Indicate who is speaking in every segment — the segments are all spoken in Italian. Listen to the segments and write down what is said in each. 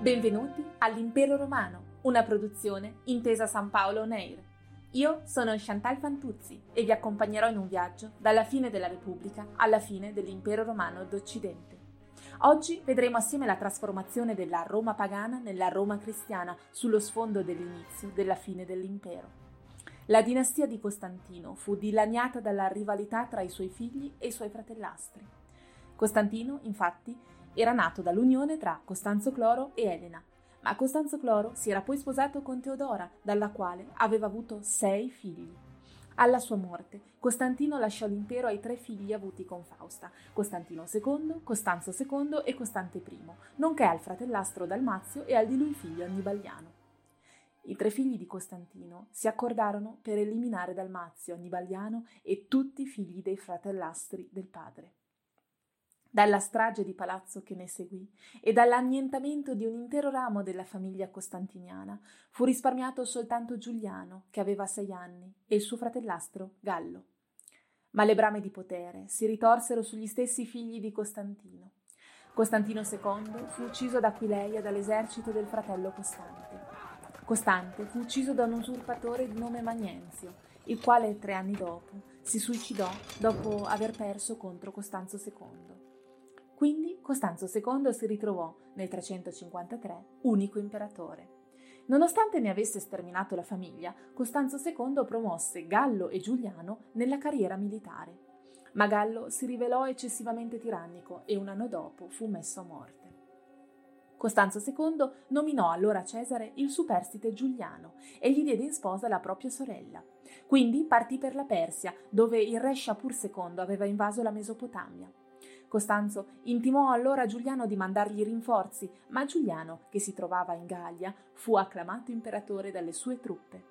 Speaker 1: Benvenuti all'Impero Romano, una produzione intesa San Paolo On. Io sono Chantal Fantuzzi e vi accompagnerò in un viaggio dalla fine della Repubblica alla fine dell'Impero Romano d'Occidente. Oggi vedremo assieme la trasformazione della Roma pagana nella Roma cristiana sullo sfondo dell'inizio della fine dell'impero. La dinastia di Costantino fu dilaniata dalla rivalità tra i suoi figli e i suoi fratellastri. Costantino, infatti, era nato dall'unione tra Costanzo Cloro e Elena, ma Costanzo Cloro si era poi sposato con Teodora, dalla quale aveva avuto sei figli. Alla sua morte, Costantino lasciò l'impero ai tre figli avuti con Fausta, Costantino II, Costanzo II e Costante I, nonché al fratellastro Dalmazio e al di lui figlio Annibaliano. I tre figli di Costantino si accordarono per eliminare Dalmazio, Annibaliano e tutti i figli dei fratellastri del padre dalla strage di palazzo che ne seguì e dall'annientamento di un intero ramo della famiglia costantiniana, fu risparmiato soltanto Giuliano, che aveva sei anni, e il suo fratellastro Gallo. Ma le brame di potere si ritorsero sugli stessi figli di Costantino. Costantino II fu ucciso da Aquileia dall'esercito del fratello Costante. Costante fu ucciso da un usurpatore di nome Magnenzio, il quale tre anni dopo si suicidò dopo aver perso contro Costanzo II. Quindi Costanzo II si ritrovò nel 353 unico imperatore. Nonostante ne avesse sterminato la famiglia, Costanzo II promosse Gallo e Giuliano nella carriera militare. Ma Gallo si rivelò eccessivamente tirannico e un anno dopo fu messo a morte. Costanzo II nominò allora Cesare il superstite Giuliano e gli diede in sposa la propria sorella. Quindi partì per la Persia, dove il re Shapur II aveva invaso la Mesopotamia. Costanzo intimò allora a Giuliano di mandargli rinforzi, ma Giuliano, che si trovava in Gallia, fu acclamato imperatore dalle sue truppe.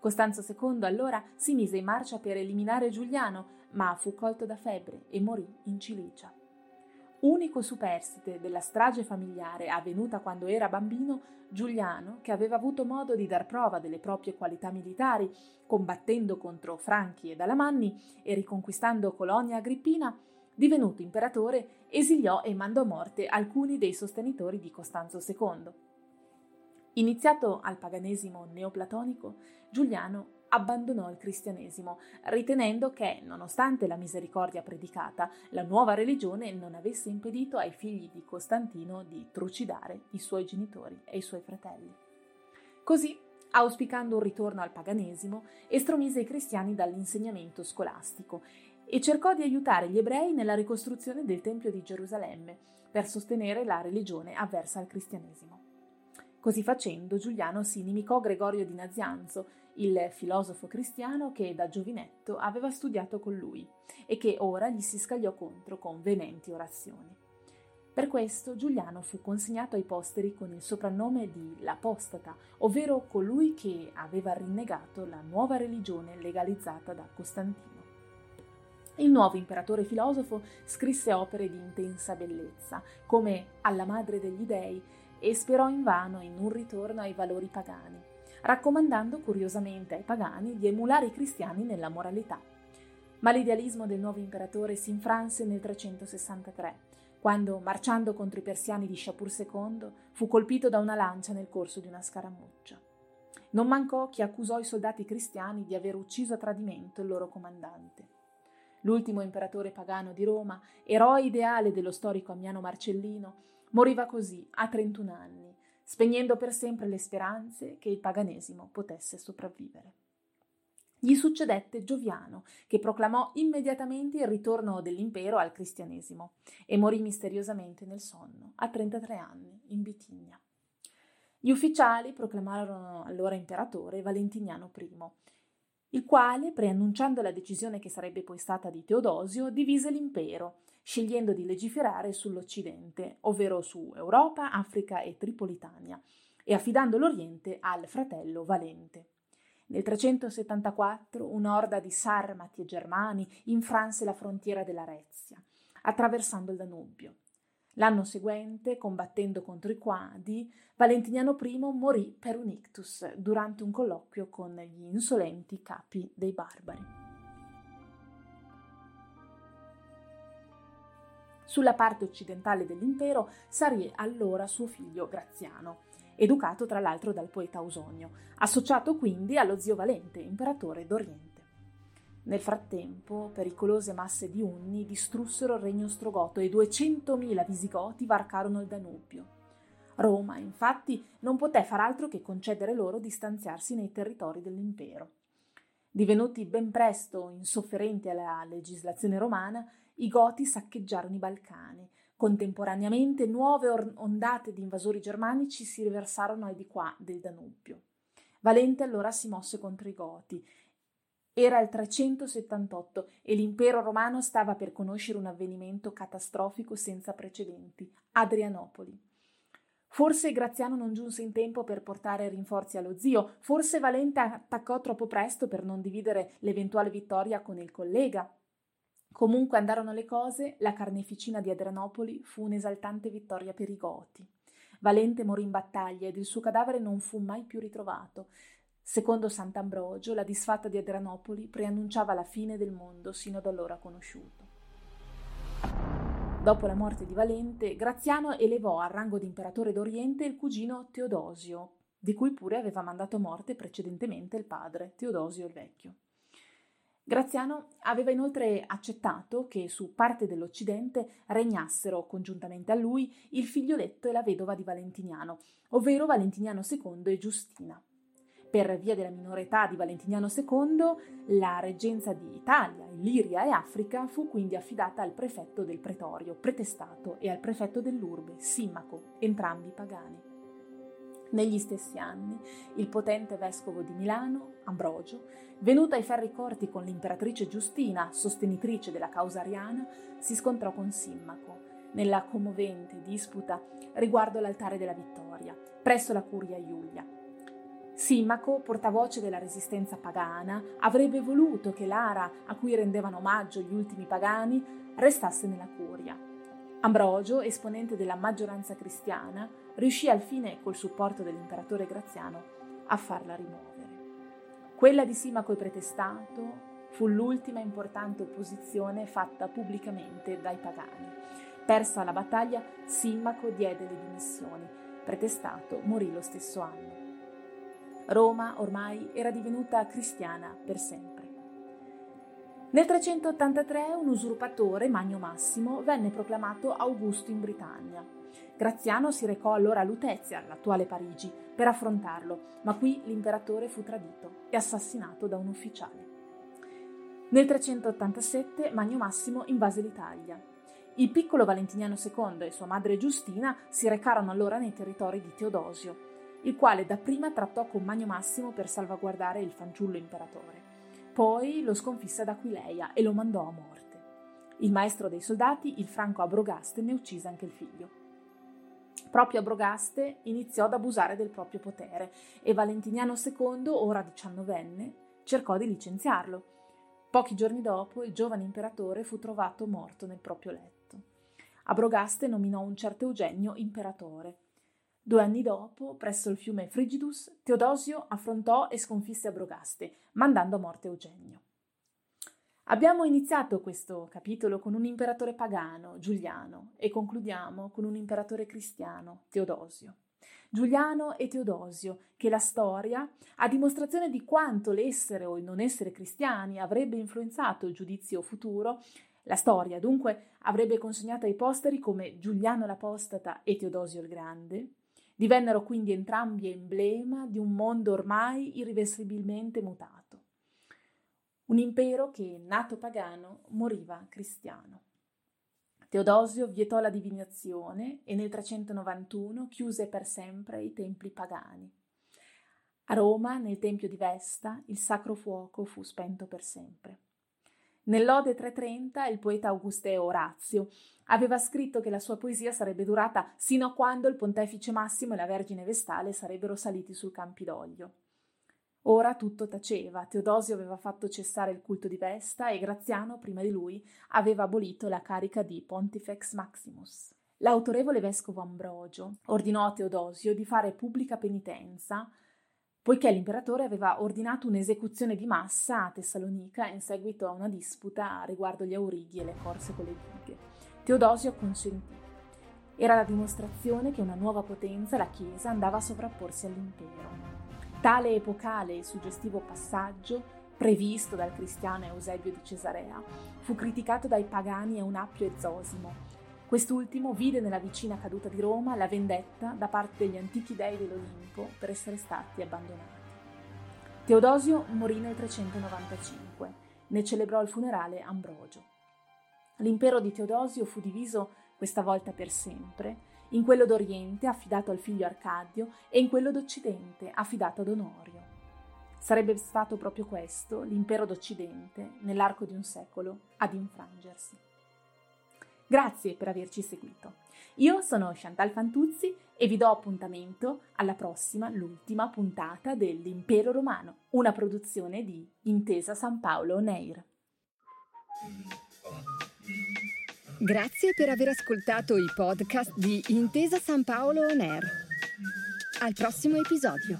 Speaker 1: Costanzo II allora si mise in marcia per eliminare Giuliano, ma fu colto da febbre e morì in Cilicia. Unico superstite della strage familiare avvenuta quando era bambino, Giuliano, che aveva avuto modo di dar prova delle proprie qualità militari, combattendo contro Franchi ed Alamanni e riconquistando Colonia Agrippina, Divenuto imperatore, esiliò e mandò a morte alcuni dei sostenitori di Costanzo II. Iniziato al paganesimo neoplatonico, Giuliano abbandonò il cristianesimo, ritenendo che, nonostante la misericordia predicata, la nuova religione non avesse impedito ai figli di Costantino di trucidare i suoi genitori e i suoi fratelli. Così, auspicando un ritorno al paganesimo, estromise i cristiani dall'insegnamento scolastico e cercò di aiutare gli ebrei nella ricostruzione del Tempio di Gerusalemme per sostenere la religione avversa al cristianesimo. Così facendo, Giuliano si inimicò Gregorio di Nazianzo, il filosofo cristiano che da giovinetto aveva studiato con lui e che ora gli si scagliò contro con venenti orazioni. Per questo Giuliano fu consegnato ai posteri con il soprannome di l'apostata, ovvero colui che aveva rinnegato la nuova religione legalizzata da Costantino. Il nuovo imperatore filosofo scrisse opere di intensa bellezza, come Alla madre degli dei, e sperò invano in un ritorno ai valori pagani, raccomandando curiosamente ai pagani di emulare i cristiani nella moralità. Ma l'idealismo del nuovo imperatore si infranse nel 363, quando, marciando contro i persiani di Shapur II, fu colpito da una lancia nel corso di una scaramuccia. Non mancò chi accusò i soldati cristiani di aver ucciso a tradimento il loro comandante. L'ultimo imperatore pagano di Roma, eroe ideale dello storico Ammiano Marcellino, moriva così a 31 anni, spegnendo per sempre le speranze che il paganesimo potesse sopravvivere. Gli succedette Gioviano, che proclamò immediatamente il ritorno dell'impero al cristianesimo e morì misteriosamente nel sonno, a 33 anni, in Bitigna. Gli ufficiali proclamarono allora imperatore Valentiniano I il quale, preannunciando la decisione che sarebbe poi stata di Teodosio, divise l'impero, scegliendo di legiferare sull'Occidente, ovvero su Europa, Africa e Tripolitania, e affidando l'Oriente al fratello Valente. Nel 374 un'orda di sarmati e germani infranse la frontiera della Rezia, attraversando il Danubio. L'anno seguente, combattendo contro i Quadi, Valentiniano I morì per un ictus durante un colloquio con gli insolenti capi dei barbari. Sulla parte occidentale dell'impero salì allora suo figlio Graziano, educato tra l'altro dal poeta Ausonio, associato quindi allo zio Valente, imperatore d'Oriente. Nel frattempo, pericolose masse di Unni distrussero il regno ostrogoto e 200.000 visigoti varcarono il Danubio. Roma, infatti, non poté far altro che concedere loro di stanziarsi nei territori dell'impero. Divenuti ben presto insofferenti alla legislazione romana, i Goti saccheggiarono i Balcani. Contemporaneamente nuove ondate di invasori germanici si riversarono al di qua del Danubio. Valente allora si mosse contro i Goti era il 378 e l'impero romano stava per conoscere un avvenimento catastrofico senza precedenti, Adrianopoli. Forse Graziano non giunse in tempo per portare rinforzi allo zio, forse Valente attaccò troppo presto per non dividere l'eventuale vittoria con il collega. Comunque andarono le cose, la carneficina di Adrianopoli fu un'esaltante vittoria per i Goti. Valente morì in battaglia ed il suo cadavere non fu mai più ritrovato. Secondo Sant'Ambrogio, la disfatta di Adrianopoli preannunciava la fine del mondo sino ad allora conosciuto. Dopo la morte di Valente, Graziano elevò al rango di imperatore d'Oriente il cugino Teodosio, di cui pure aveva mandato morte precedentemente il padre, Teodosio il Vecchio. Graziano aveva inoltre accettato che su parte dell'Occidente regnassero congiuntamente a lui il figlioletto e la vedova di Valentiniano, ovvero Valentiniano II e Giustina. Per via della minore età di Valentiniano II, la reggenza di Italia, Illiria e Africa fu quindi affidata al prefetto del pretorio, pretestato, e al prefetto dell'urbe, Simmaco, entrambi pagani. Negli stessi anni, il potente vescovo di Milano, Ambrogio, venuto ai ferri corti con l'imperatrice Giustina, sostenitrice della causa ariana, si scontrò con Simmaco nella commovente disputa riguardo l'altare della vittoria, presso la curia Iulia, Simmaco, portavoce della resistenza pagana, avrebbe voluto che l'ara a cui rendevano omaggio gli ultimi pagani restasse nella curia. Ambrogio, esponente della maggioranza cristiana, riuscì al fine, col supporto dell'imperatore Graziano, a farla rimuovere. Quella di Simaco e Pretestato fu l'ultima importante opposizione fatta pubblicamente dai pagani. Persa la battaglia, Simmaco diede le dimissioni. Pretestato morì lo stesso anno. Roma ormai era divenuta cristiana per sempre. Nel 383 un usurpatore, Magno Massimo, venne proclamato Augusto in Britannia. Graziano si recò allora a Lutezia, l'attuale Parigi, per affrontarlo, ma qui l'imperatore fu tradito e assassinato da un ufficiale. Nel 387 Magno Massimo invase l'Italia. Il piccolo Valentiniano II e sua madre Giustina si recarono allora nei territori di Teodosio, il quale dapprima trattò con Magno Massimo per salvaguardare il fanciullo imperatore. Poi lo sconfisse ad Aquileia e lo mandò a morte. Il maestro dei soldati, il franco Abrogaste, ne uccise anche il figlio. Proprio Abrogaste iniziò ad abusare del proprio potere e Valentiniano II, ora diciannovenne, cercò di licenziarlo. Pochi giorni dopo il giovane imperatore fu trovato morto nel proprio letto. Abrogaste nominò un certo Eugenio imperatore Due anni dopo, presso il fiume Frigidus, Teodosio affrontò e sconfisse Abrogaste, mandando a morte Eugenio. Abbiamo iniziato questo capitolo con un imperatore pagano, Giuliano, e concludiamo con un imperatore cristiano, Teodosio. Giuliano e Teodosio, che la storia, a dimostrazione di quanto l'essere o il non essere cristiani avrebbe influenzato il giudizio futuro, la storia dunque avrebbe consegnato ai posteri come Giuliano l'Apostata e Teodosio il Grande, Divennero quindi entrambi emblema di un mondo ormai irreversibilmente mutato. Un impero che, nato pagano, moriva cristiano. Teodosio vietò la divinazione e nel 391 chiuse per sempre i templi pagani. A Roma, nel tempio di Vesta, il sacro fuoco fu spento per sempre. Nell'Ode 330 il poeta Auguste Orazio aveva scritto che la sua poesia sarebbe durata sino a quando il pontefice Massimo e la Vergine Vestale sarebbero saliti sul Campidoglio. Ora tutto taceva, Teodosio aveva fatto cessare il culto di Vesta e Graziano, prima di lui, aveva abolito la carica di Pontifex Maximus. L'autorevole vescovo Ambrogio ordinò a Teodosio di fare pubblica penitenza poiché l'imperatore aveva ordinato un'esecuzione di massa a Tessalonica in seguito a una disputa riguardo gli aurighi e le corse con le dighe. Teodosio consentì. Era la dimostrazione che una nuova potenza, la Chiesa, andava a sovrapporsi all'impero. Tale epocale e suggestivo passaggio, previsto dal cristiano Eusebio di Cesarea, fu criticato dai pagani Eunapio e Zosimo, Quest'ultimo vide nella vicina caduta di Roma la vendetta da parte degli antichi dei dell'Olimpo per essere stati abbandonati. Teodosio morì nel 395, ne celebrò il funerale Ambrogio. L'impero di Teodosio fu diviso, questa volta per sempre, in quello d'Oriente affidato al figlio Arcadio e in quello d'Occidente affidato ad Onorio. Sarebbe stato proprio questo, l'impero d'Occidente, nell'arco di un secolo, ad infrangersi. Grazie per averci seguito. Io sono Chantal Fantuzzi e vi do appuntamento alla prossima, l'ultima puntata dell'Impero Romano, una produzione di Intesa San Paolo Neir.
Speaker 2: Grazie per aver ascoltato i podcast di Intesa San Paolo On Air. Al prossimo episodio.